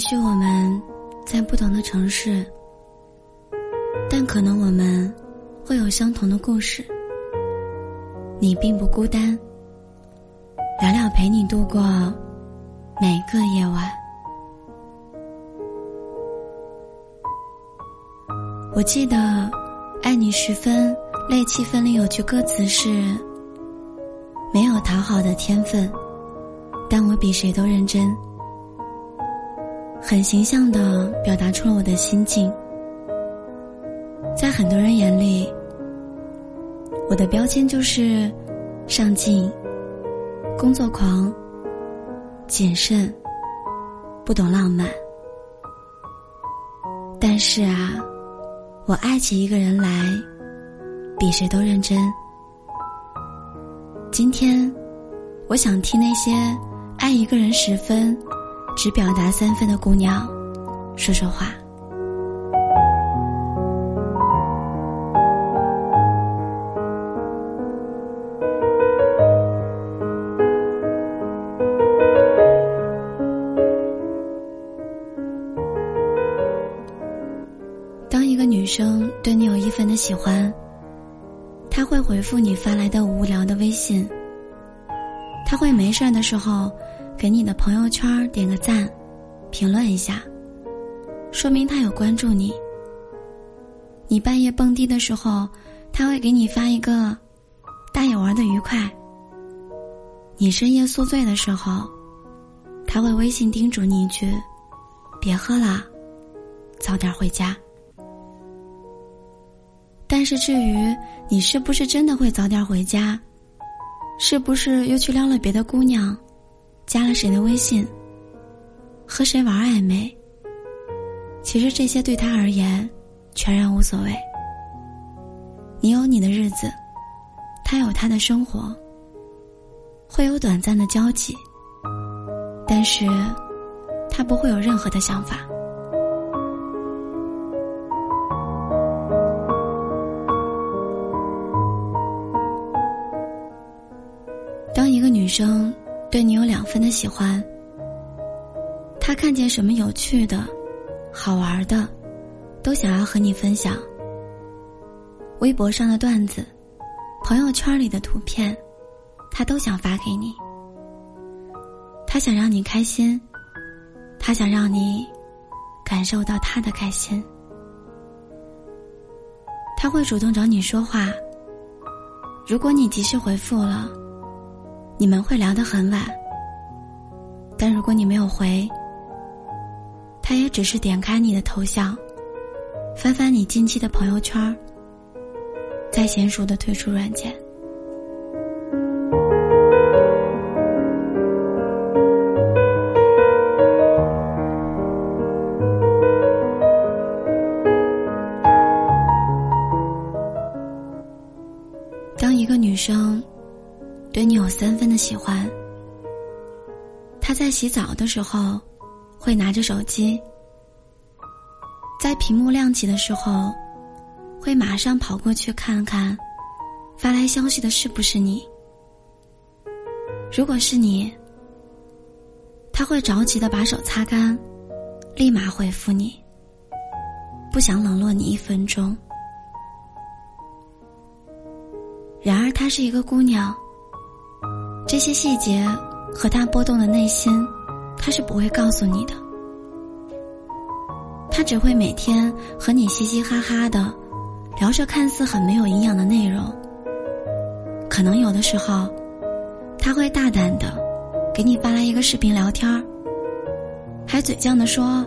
也许我们在不同的城市，但可能我们会有相同的故事。你并不孤单，聊聊陪你度过每个夜晚。我记得《爱你十分泪七分》里有句歌词是：“没有讨好的天分，但我比谁都认真。”很形象的表达出了我的心境。在很多人眼里，我的标签就是上进、工作狂、谨慎、不懂浪漫。但是啊。我爱起一个人来，比谁都认真。今天，我想替那些爱一个人十分，只表达三分的姑娘说说话。当一个女生对你有一分的喜欢，她会回复你发来的无聊的微信。她会没事的时候给你的朋友圈点个赞，评论一下，说明他有关注你。你半夜蹦迪的时候，他会给你发一个“大爷玩的愉快”。你深夜宿醉的时候，他会微信叮嘱你一句：“别喝了，早点回家。”但是至于你是不是真的会早点回家，是不是又去撩了别的姑娘，加了谁的微信，和谁玩暧昧？其实这些对他而言，全然无所谓。你有你的日子，他有他的生活，会有短暂的交集，但是，他不会有任何的想法。当一个女生对你有两分的喜欢，他看见什么有趣的、好玩的，都想要和你分享。微博上的段子，朋友圈里的图片，他都想发给你。他想让你开心，他想让你感受到他的开心。他会主动找你说话，如果你及时回复了。你们会聊得很晚，但如果你没有回，他也只是点开你的头像，翻翻你近期的朋友圈，再娴熟的退出软件。澡的时候会拿着手机，在屏幕亮起的时候会马上跑过去看看发来消息的是不是你。如果是你，他会着急的把手擦干，立马回复你，不想冷落你一分钟。然而，她是一个姑娘。这些细节和她波动的内心，他是不会告诉你的。他只会每天和你嘻嘻哈哈的聊着看似很没有营养的内容。可能有的时候，他会大胆的给你发来一个视频聊天儿，还嘴犟的说：“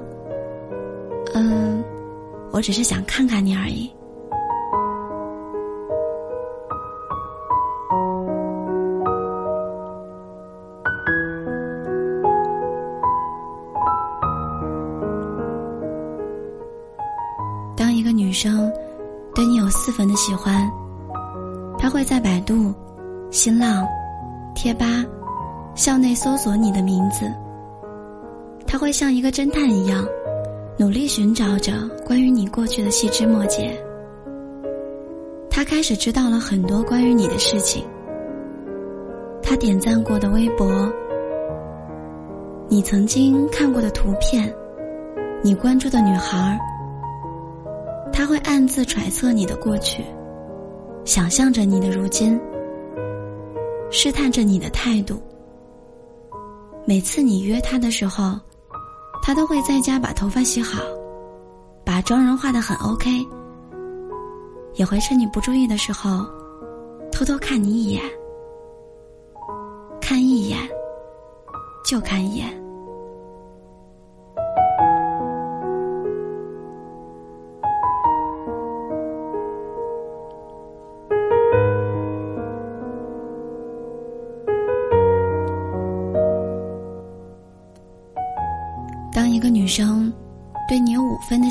嗯，我只是想看看你而已。”喜欢，他会在百度、新浪、贴吧、校内搜索你的名字。他会像一个侦探一样，努力寻找着关于你过去的细枝末节。他开始知道了很多关于你的事情。他点赞过的微博，你曾经看过的图片，你关注的女孩儿，他会暗自揣测你的过去，想象着你的如今，试探着你的态度。每次你约他的时候，他都会在家把头发洗好，把妆容化的很 OK，也会趁你不注意的时候，偷偷看你一眼。看一眼，就看一眼。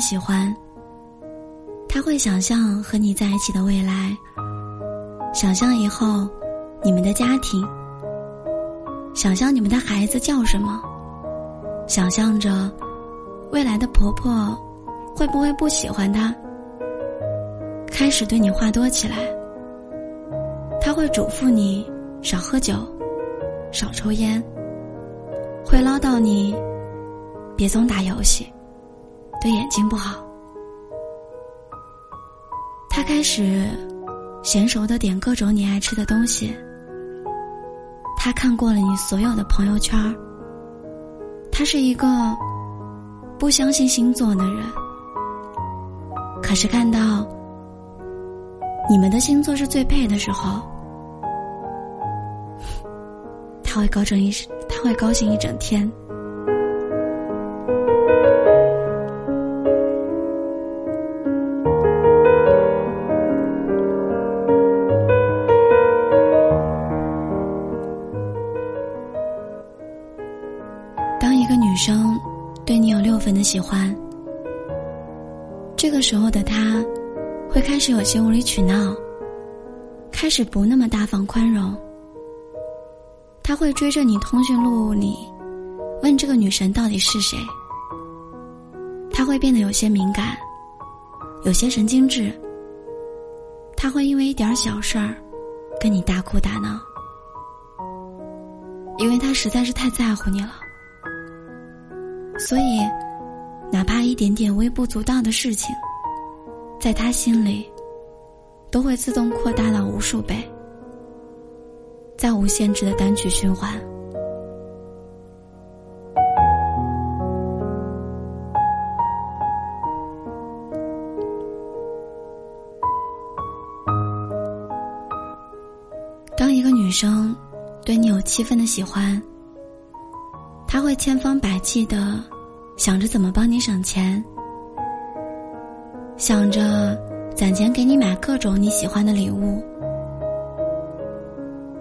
喜欢，他会想象和你在一起的未来，想象以后你们的家庭。想象你们的孩子叫什么？想象着未来的婆婆会不会不喜欢她？开始对你话多起来。他会嘱咐你少喝酒，少抽烟，会唠叨你别总打游戏，对眼睛不好。他开始娴熟的点各种你爱吃的东西。他看过了你所有的朋友圈他是一个不相信星座的人。可是看到你们的星座是最配的时候，他会高兴一他会高兴一整天。时候的他，会开始有些无理取闹，开始不那么大方宽容。他会追着你通讯录里，问这个女神到底是谁。他会变得有些敏感，有些神经质。他会因为一点小事儿，跟你大哭大闹，因为他实在是太在乎你了，所以。哪怕一点点微不足道的事情，在他心里，都会自动扩大到无数倍，在无限制的单曲循环。当一个女生对你有七分的喜欢，她会千方百计的。想着怎么帮你省钱，想着攒钱给你买各种你喜欢的礼物。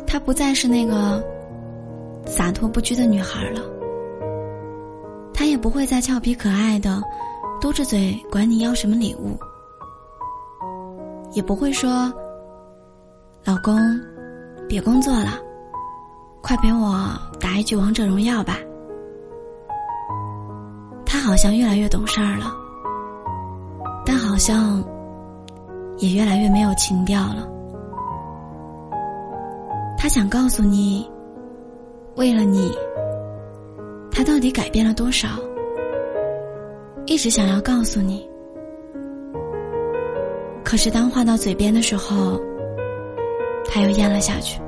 她不再是那个洒脱不拘的女孩了，她也不会再俏皮可爱的嘟着嘴管你要什么礼物，也不会说：“老公，别工作了，快陪我打一局王者荣耀吧。”好像越来越懂事儿了，好像也越来越没有情调了。他想告诉你，为了你，他到底改变了多少？一直想要告诉你，可是当话到嘴边的时候，他又咽了下去。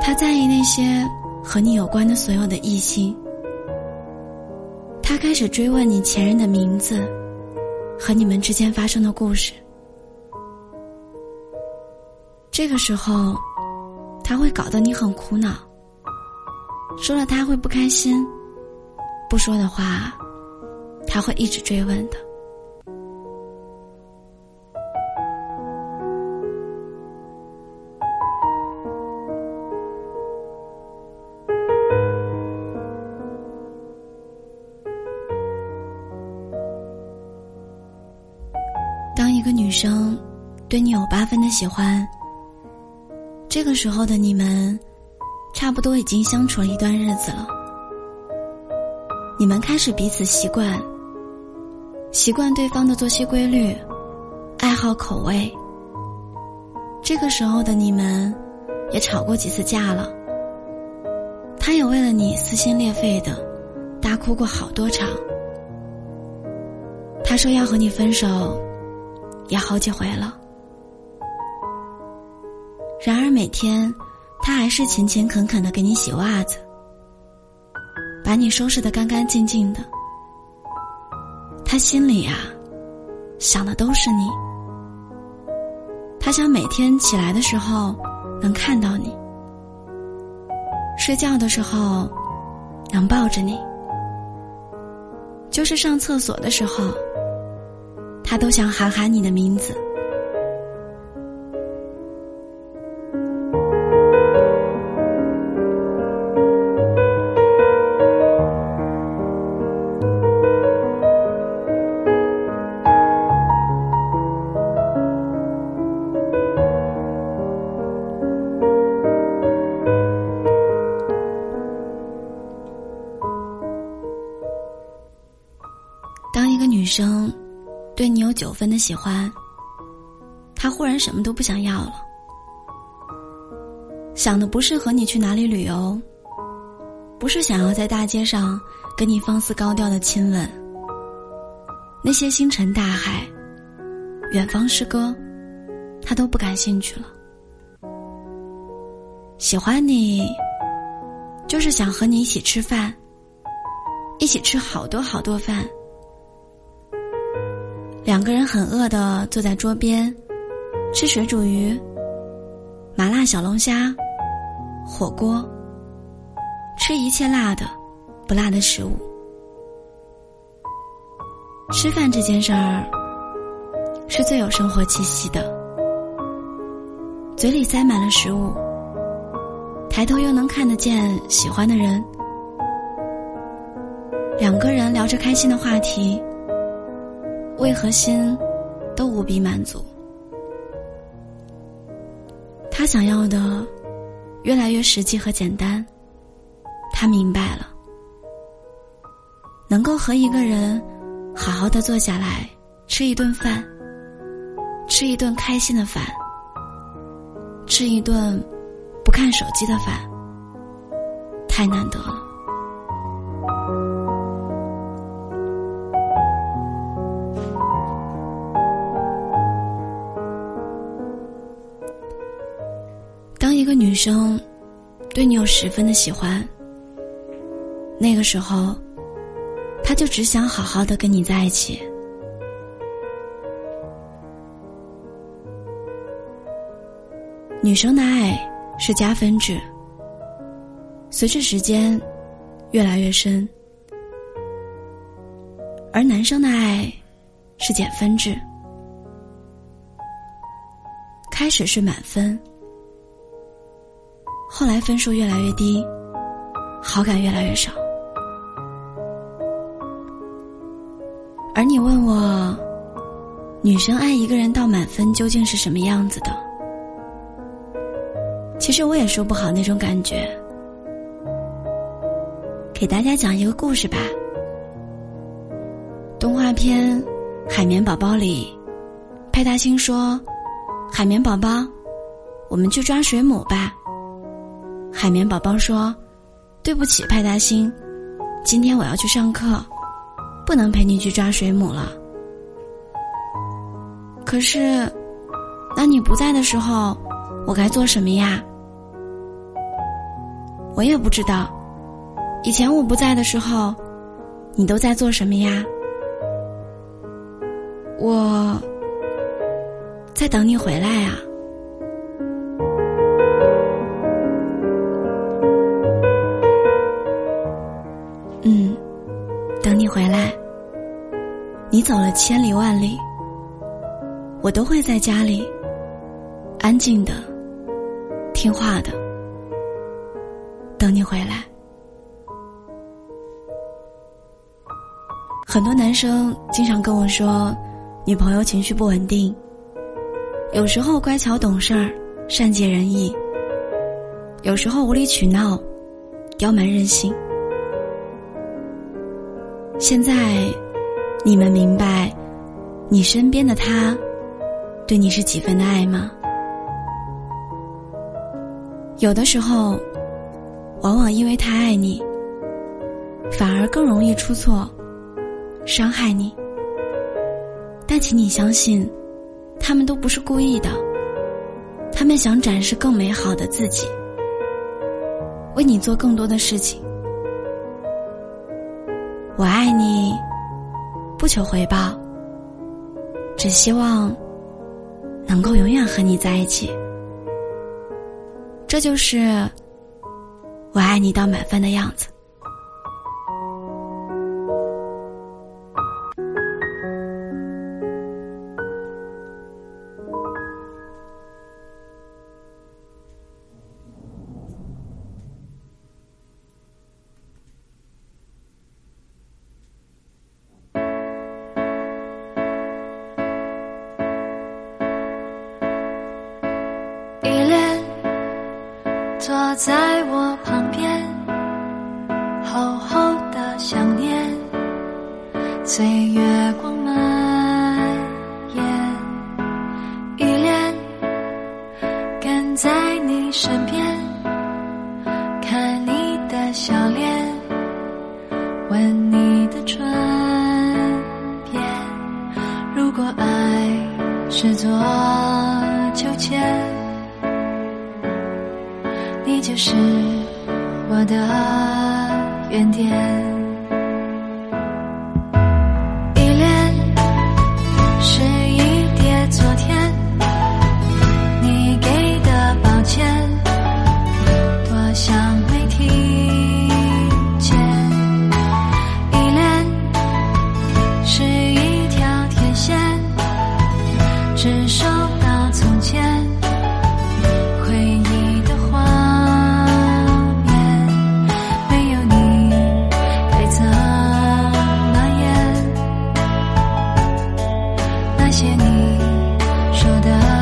他在意那些。和你有关的所有的异性，他开始追问你前任的名字，和你们之间发生的故事。这个时候，他会搞得你很苦恼。说了他会不开心，不说的话，他会一直追问的。喜欢，这个时候的你们差不多已经相处了一段日子了。你们开始彼此习惯，习惯对方的作息规律、爱好口味。这个时候的你们也吵过几次架了。他也为了你撕心裂肺的大哭过好多场。他说要和你分手，也好几回了。然而每天，他还是勤勤恳恳的给你洗袜子，把你收拾的干干净净的。他心里呀，想的都是你。他想每天起来的时候能看到你，睡觉的时候能抱着你，就是上厕所的时候。他都想喊喊你的名字。生。对你有九分的喜欢，他忽然什么都不想要了，想的不是和你去哪里旅游，不是想要在大街上跟你放肆高调的亲吻，那些星辰大海、远方诗歌，他都不感兴趣了。喜欢你，就是想和你一起吃饭，一起吃好多好多饭。两个人很饿的坐在桌边，吃水煮鱼、麻辣小龙虾、火锅，吃一切辣的、不辣的食物。吃饭这件事儿是最有生活气息的，嘴里塞满了食物，抬头又能看得见喜欢的人，两个人聊着开心的话题。胃和心都无比满足？他想要的越来越实际和简单。他明白了，能够和一个人好好的坐下来吃一顿饭，吃一顿开心的饭，吃一顿不看手机的饭，太难得了。女生对你有十分的喜欢，那个时候，他就只想好好的跟你在一起。女生的爱是加分制，随着时间越来越深；而男生的爱是减分制，开始是满分。后来分数越来越低，好感越来越少。而你问我，女生爱一个人到满分究竟是什么样子的？其实我也说不好那种感觉。给大家讲一个故事吧。动画片《海绵宝宝》里，派大星说：“海绵宝宝，我们去抓水母吧。”海绵宝宝说：“对不起，派大星，今天我要去上课，不能陪你去抓水母了。可是，那你不在的时候，我该做什么呀？我也不知道。以前我不在的时候，你都在做什么呀？我在等你回来啊。”回来，你走了千里万里，我都会在家里，安静的、听话的，等你回来。很多男生经常跟我说，女朋友情绪不稳定，有时候乖巧懂事儿、善解人意，有时候无理取闹、刁蛮任性。现在，你们明白，你身边的他，对你是几分的爱吗？有的时候，往往因为太爱你，反而更容易出错，伤害你。但请你相信，他们都不是故意的，他们想展示更美好的自己，为你做更多的事情。我爱你，不求回报，只希望能够永远和你在一起。这就是我爱你到满分的样子。坐在我旁边，厚厚的想念，随月光原点。说的